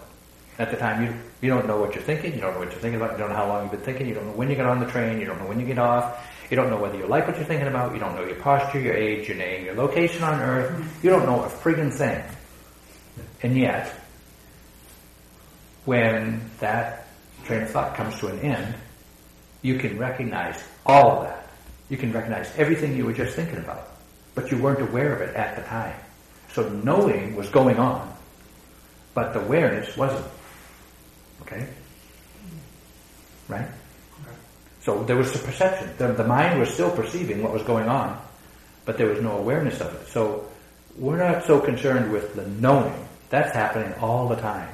at the time. You you don't know what you're thinking. You don't know what you're thinking about. You don't know how long you've been thinking. You don't know when you get on the train. You don't know when you get off. You don't know whether you like what you're thinking about. You don't know your posture, your age, your name, your location on Earth. You don't know a friggin' thing. And yet, when that train of thought comes to an end, you can recognize all of that. You can recognize everything you were just thinking about, but you weren't aware of it at the time. So knowing was going on, but the awareness wasn't. Okay? Right? So there was a perception. The, the mind was still perceiving what was going on, but there was no awareness of it. So we're not so concerned with the knowing. That's happening all the time.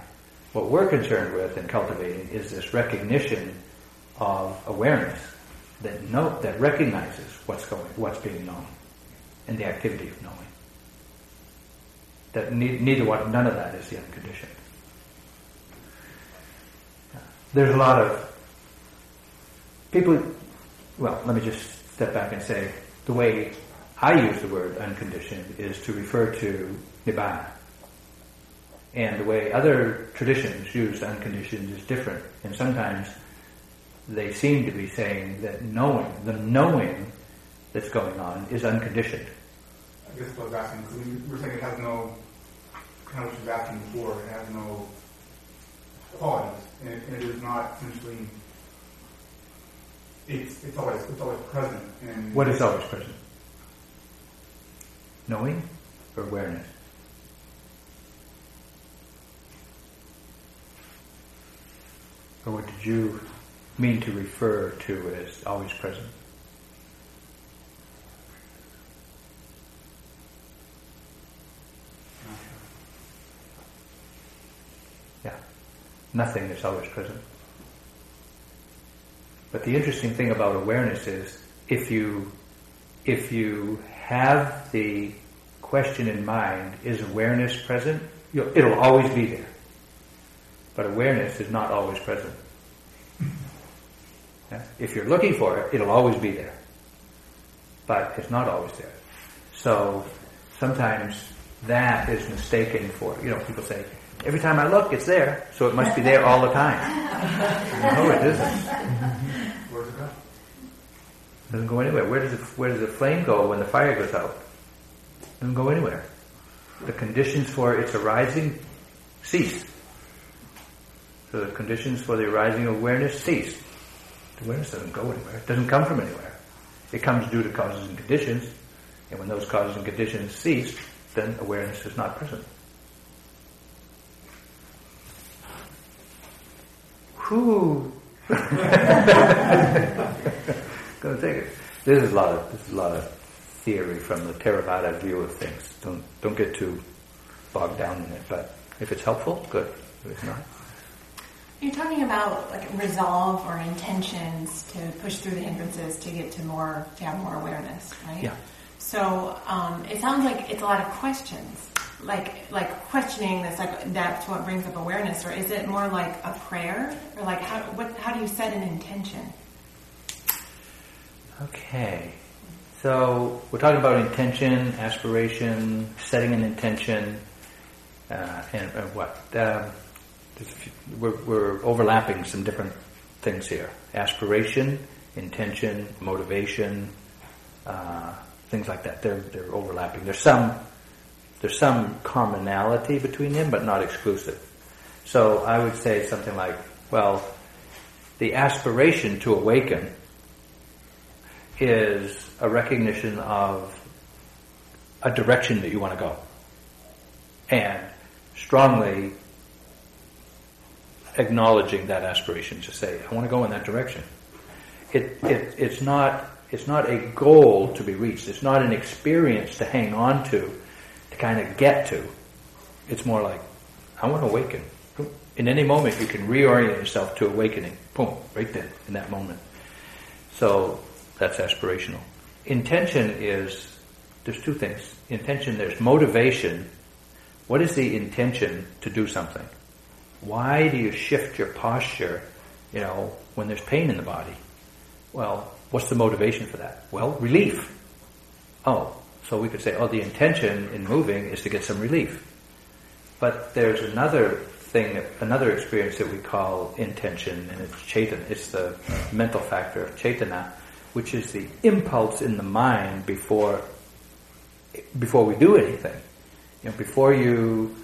What we're concerned with and cultivating is this recognition of awareness that know, that recognizes what's going, what's being known, and the activity of knowing. That ne- neither one, none of that is the unconditioned. There's a lot of people. Well, let me just step back and say the way I use the word unconditioned is to refer to nibbana. And the way other traditions use unconditioned is different. And sometimes they seem to be saying that knowing, the knowing that's going on is unconditioned. I guess what I was asking, because we were saying it has no, kind of what you was asking before, it has no qualities. And it, it is not essentially, it's, it's always, it's always present. And What is always present? Knowing or awareness? Or what did you mean to refer to as always present? Yeah. Nothing is always present. But the interesting thing about awareness is if you if you have the question in mind, is awareness present? You'll, it'll always be there. But awareness is not always present. Yeah? If you're looking for it, it'll always be there. But it's not always there. So sometimes that is mistaken for, you know, people say, every time I look, it's there, so it must be there all the time. no, it isn't. Where's it go? It doesn't go anywhere. Where does it, where does the flame go when the fire goes out? It doesn't go anywhere. The conditions for its arising cease. So the conditions for the arising of awareness cease. The awareness doesn't go anywhere. It doesn't come from anywhere. It comes due to causes and conditions. And when those causes and conditions cease, then awareness is not present. Whew. Gonna take it. This is a lot of this is a lot of theory from the Theravada view of things. Don't don't get too bogged down in it. But if it's helpful, good. If it's not, You're talking about like resolve or intentions to push through the hindrances to get to more, to have more awareness, right? Yeah. So um, it sounds like it's a lot of questions. like like questioning this like that's what brings up awareness or is it more like a prayer or like how what how do you set an intention Okay. So we're talking about intention, aspiration, setting an intention, uh, and, and what? Um, few- we're, we're overlapping some different things here. Aspiration, intention, motivation, uh, things like that. They're, they're overlapping. There's some, there's some commonality between them, but not exclusive. So I would say something like, well, the aspiration to awaken is a recognition of a direction that you want to go. And strongly acknowledging that aspiration to say, I want to go in that direction. It, it, it's not, it's not a goal to be reached. It's not an experience to hang on to, to kind of get to. It's more like, I want to awaken. In any moment, you can reorient yourself to awakening. Boom, right there, in that moment. So that's aspirational. Intention is, there's two things. Intention, there's motivation. What is the intention to do something? Why do you shift your posture, you know, when there's pain in the body? Well, what's the motivation for that? Well, relief. Oh, so we could say, oh, the intention in moving is to get some relief. But there's another thing, another experience that we call intention, and it's cetana. It's the mental factor of cetana, which is the impulse in the mind before before we do anything. You know, before you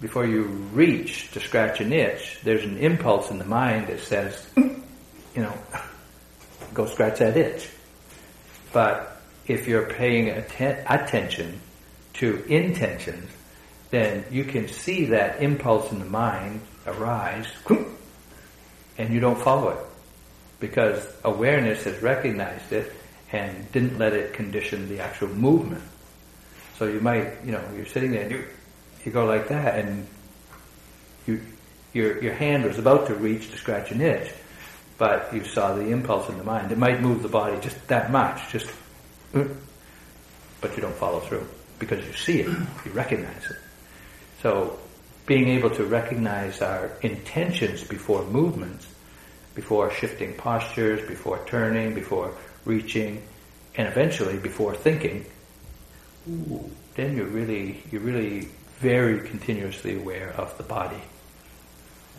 before you reach to scratch an itch, there's an impulse in the mind that says, you know, go scratch that itch. But if you're paying atten- attention to intentions, then you can see that impulse in the mind arise, and you don't follow it. Because awareness has recognized it and didn't let it condition the actual movement. So you might, you know, you're sitting there and you, you go like that and you, your, your hand was about to reach to scratch an itch, but you saw the impulse in the mind. It might move the body just that much, just, but you don't follow through because you see it, you recognize it. So being able to recognize our intentions before movements, before shifting postures, before turning, before reaching, and eventually before thinking, ooh, then you're really, you're really very continuously aware of the body.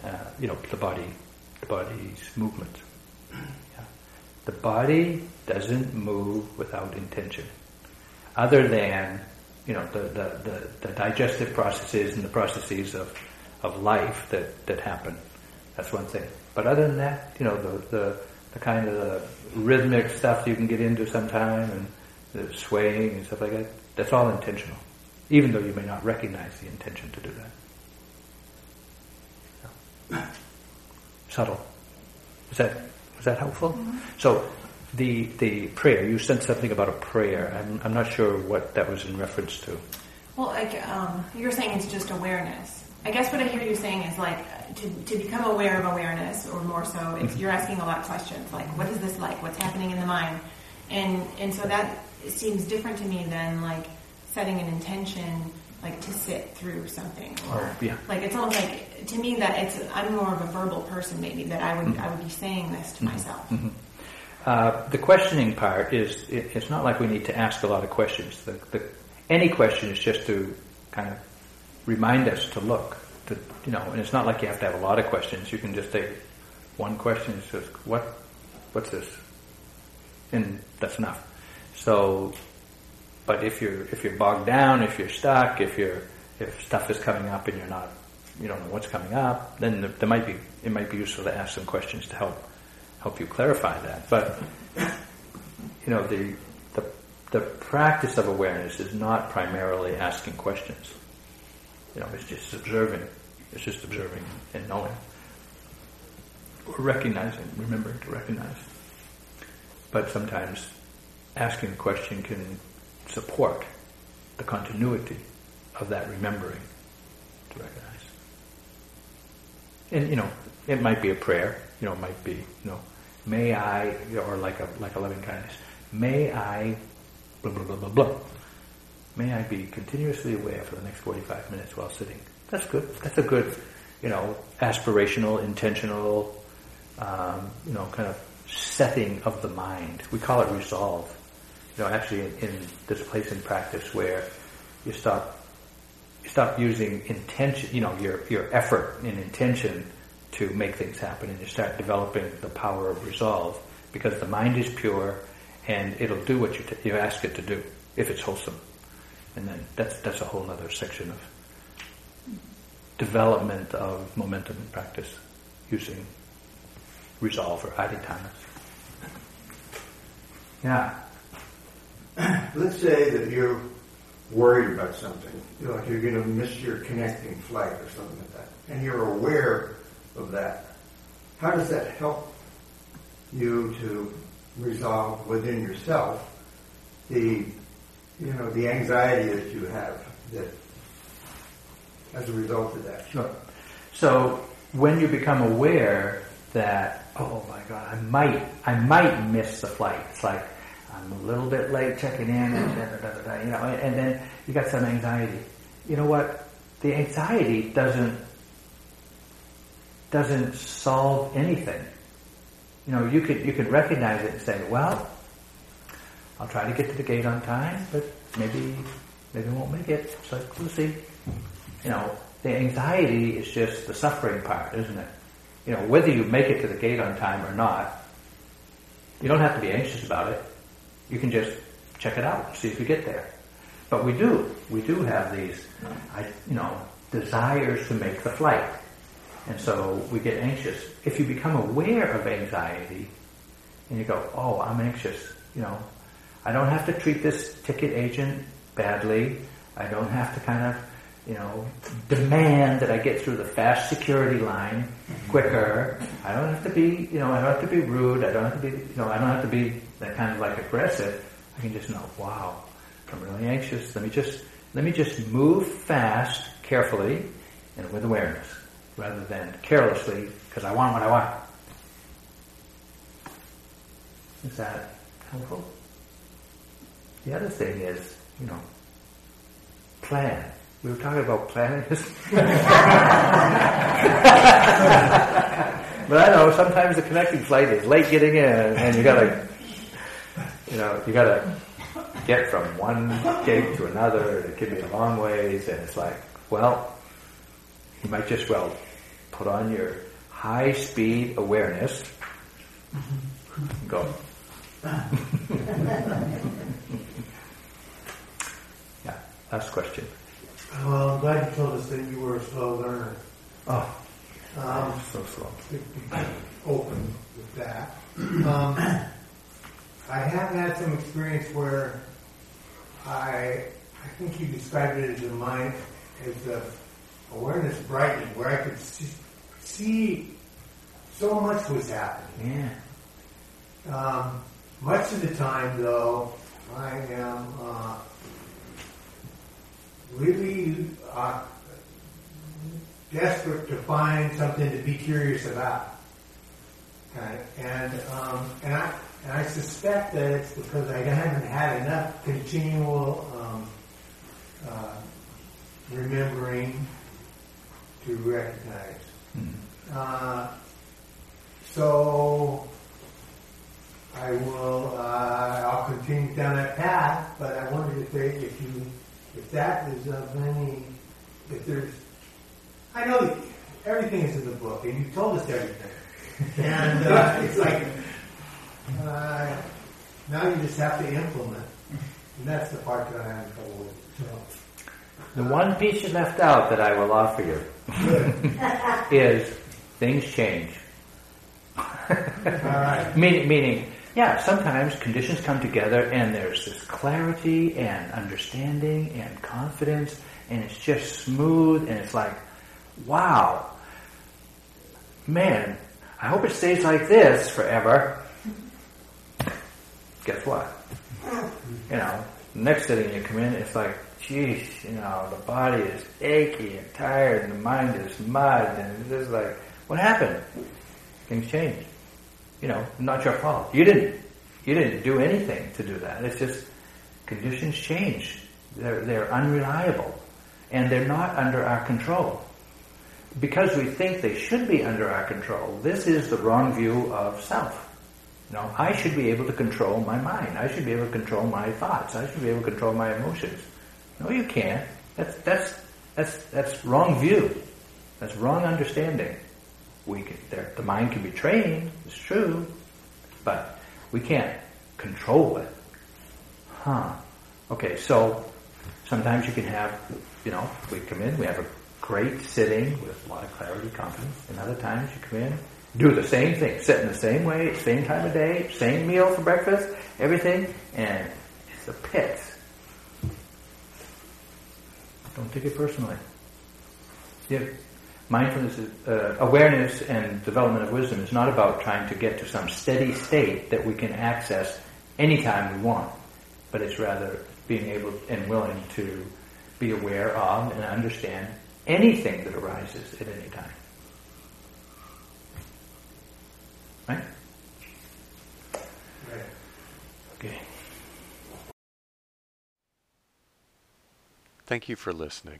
Uh, you know, the body, the body's movement. Yeah. The body doesn't move without intention, other than you know the, the, the, the digestive processes and the processes of, of life that, that happen. That's one thing. But other than that, you know, the, the, the kind of the rhythmic stuff you can get into sometime and the swaying and stuff like that, that's all intentional. Even though you may not recognize the intention to do that. Subtle. Was that, was that helpful? Mm-hmm. So, the, the prayer, you said something about a prayer. I'm, I'm not sure what that was in reference to. well like um, you're saying it's just awareness i guess what i hear you saying is like to, to become aware of awareness or more so it's, mm-hmm. you're asking a lot of questions like what is this like? What's happening in the mind? And and so that seems different to me than like setting an intention like to sit through something or yeah. like it's almost like to me that it's i'm more of a verbal person maybe that i would mm-hmm. i would be saying this to mm-hmm. myself. Uh, the questioning part is, it, it's not like we need to ask a lot of questions. The, the, any question is just to kind of remind us to look, to, you know, and it's not like you have to have a lot of questions. You can just take one question and just, what, what's this? And that's enough. So, but if you're, if you're bogged down, if you're stuck, if you're, if stuff is coming up and you're not, you don't know what's coming up, then there, there might be, it might be useful to ask some questions to help help you clarify that. But you know, the, the the practice of awareness is not primarily asking questions. You know, it's just observing. It's just observing and knowing. Or recognizing, remembering to recognize. But sometimes asking a question can support the continuity of that remembering to recognize. And you know, it might be a prayer, you know, it might be, you know, may I, or like a like a loving kindness, may I, blah blah blah blah blah. May I be continuously aware for the next 45 minutes while sitting. That's good. That's a good, you know, aspirational, intentional, um, you know, kind of setting of the mind. We call it resolve. You know, actually, in, in this place in practice where you stop, you stop using intention, you know, your your effort and intention to make things happen, and you start developing the power of resolve because the mind is pure and it'll do what you, t- you ask it to do if it's wholesome. And then that's that's a whole other section of development of momentum in practice using resolve or adhitthana. Yeah. Let's say that you're worried about something, you know, like you're going to miss your connecting flight or something like that, and you're aware of that. How does that help you to resolve within yourself the, you know, the anxiety that you have that as a result of that? Sure. So when you become aware that, oh my God, I might, I might miss the flight. It's like I'm a little bit late checking in, and da, da, da, da, you know, and then you got some anxiety. You know what? The anxiety doesn't doesn't solve anything. You know, you could you could recognize it and say, well, I'll try to get to the gate on time, but maybe maybe won't make it. So we'll see. You know, the anxiety is just the suffering part, isn't it? You know, whether you make it to the gate on time or not, you don't have to be anxious about it. You can just check it out, see if you get there. But we do, we do have these, I, you know, desires to make the flight. And so we get anxious. If you become aware of anxiety and you go, oh, I'm anxious, you know, I don't have to treat this ticket agent badly. I don't have to kind of, you know, demand that I get through the fast security line quicker. I don't have to be, you know, I don't have to be rude. I don't have to be, you know, I don't have to be that kind of like aggressive. I can just know, wow, I'm really anxious. Let me just, let me just move fast, carefully, and with awareness rather than carelessly because I want what I want. Is that helpful? The other thing is, you know, plan. We were talking about planning. but I know sometimes the connecting flight is late getting in, and you gotta, you know, you gotta get from one gate to another. It can be a long ways, and it's like, well, you might just well put on your high speed awareness. Go. yeah, last question. Well, I'm glad you told us that you were a slow learner. Oh, Um, so slow. to be open with that. Um, I have had some experience where I, I think you described it as a mind, as a awareness brightening, where I could see, see so much was happening. Yeah. Um, much of the time, though, I am uh, really uh, desperate to find something to be curious about. Okay? And um, and I and I suspect that it's because I haven't had enough continual um, uh, remembering to recognize. Uh, so I will. Uh, I'll continue down that path, but I wondered if they, if you, if that is of any, if there's. I know everything is in the book, and you told us everything, and uh, it's like uh, now you just have to implement, and that's the part that I'm having trouble with. So. The one piece you left out that I will offer you is things change. right. meaning, meaning, yeah, sometimes conditions come together and there's this clarity and understanding and confidence and it's just smooth and it's like, wow, man, I hope it stays like this forever. Guess what? You know, next sitting you come in, it's like, geez, you know, the body is achy and tired and the mind is mud and it's just like, what happened? Things changed. You know, not your fault. You didn't, you didn't do anything to do that. It's just conditions change. They're, they're unreliable. And they're not under our control. Because we think they should be under our control, this is the wrong view of self. You know, I should be able to control my mind. I should be able to control my thoughts. I should be able to control my emotions. No, you can't. That's, that's, that's, that's wrong view. That's wrong understanding. We can, there, the mind can be trained, it's true, but we can't control it. Huh. Okay, so sometimes you can have, you know, we come in, we have a great sitting with a lot of clarity, confidence, and other times you come in, do the same thing, sit in the same way, same time of day, same meal for breakfast, everything, and it's a pits. Don't take it personally. Yeah. Mindfulness, is, uh, awareness, and development of wisdom is not about trying to get to some steady state that we can access anytime we want, but it's rather being able and willing to be aware of and understand anything that arises at any time. Right? Right. Okay. Thank you for listening.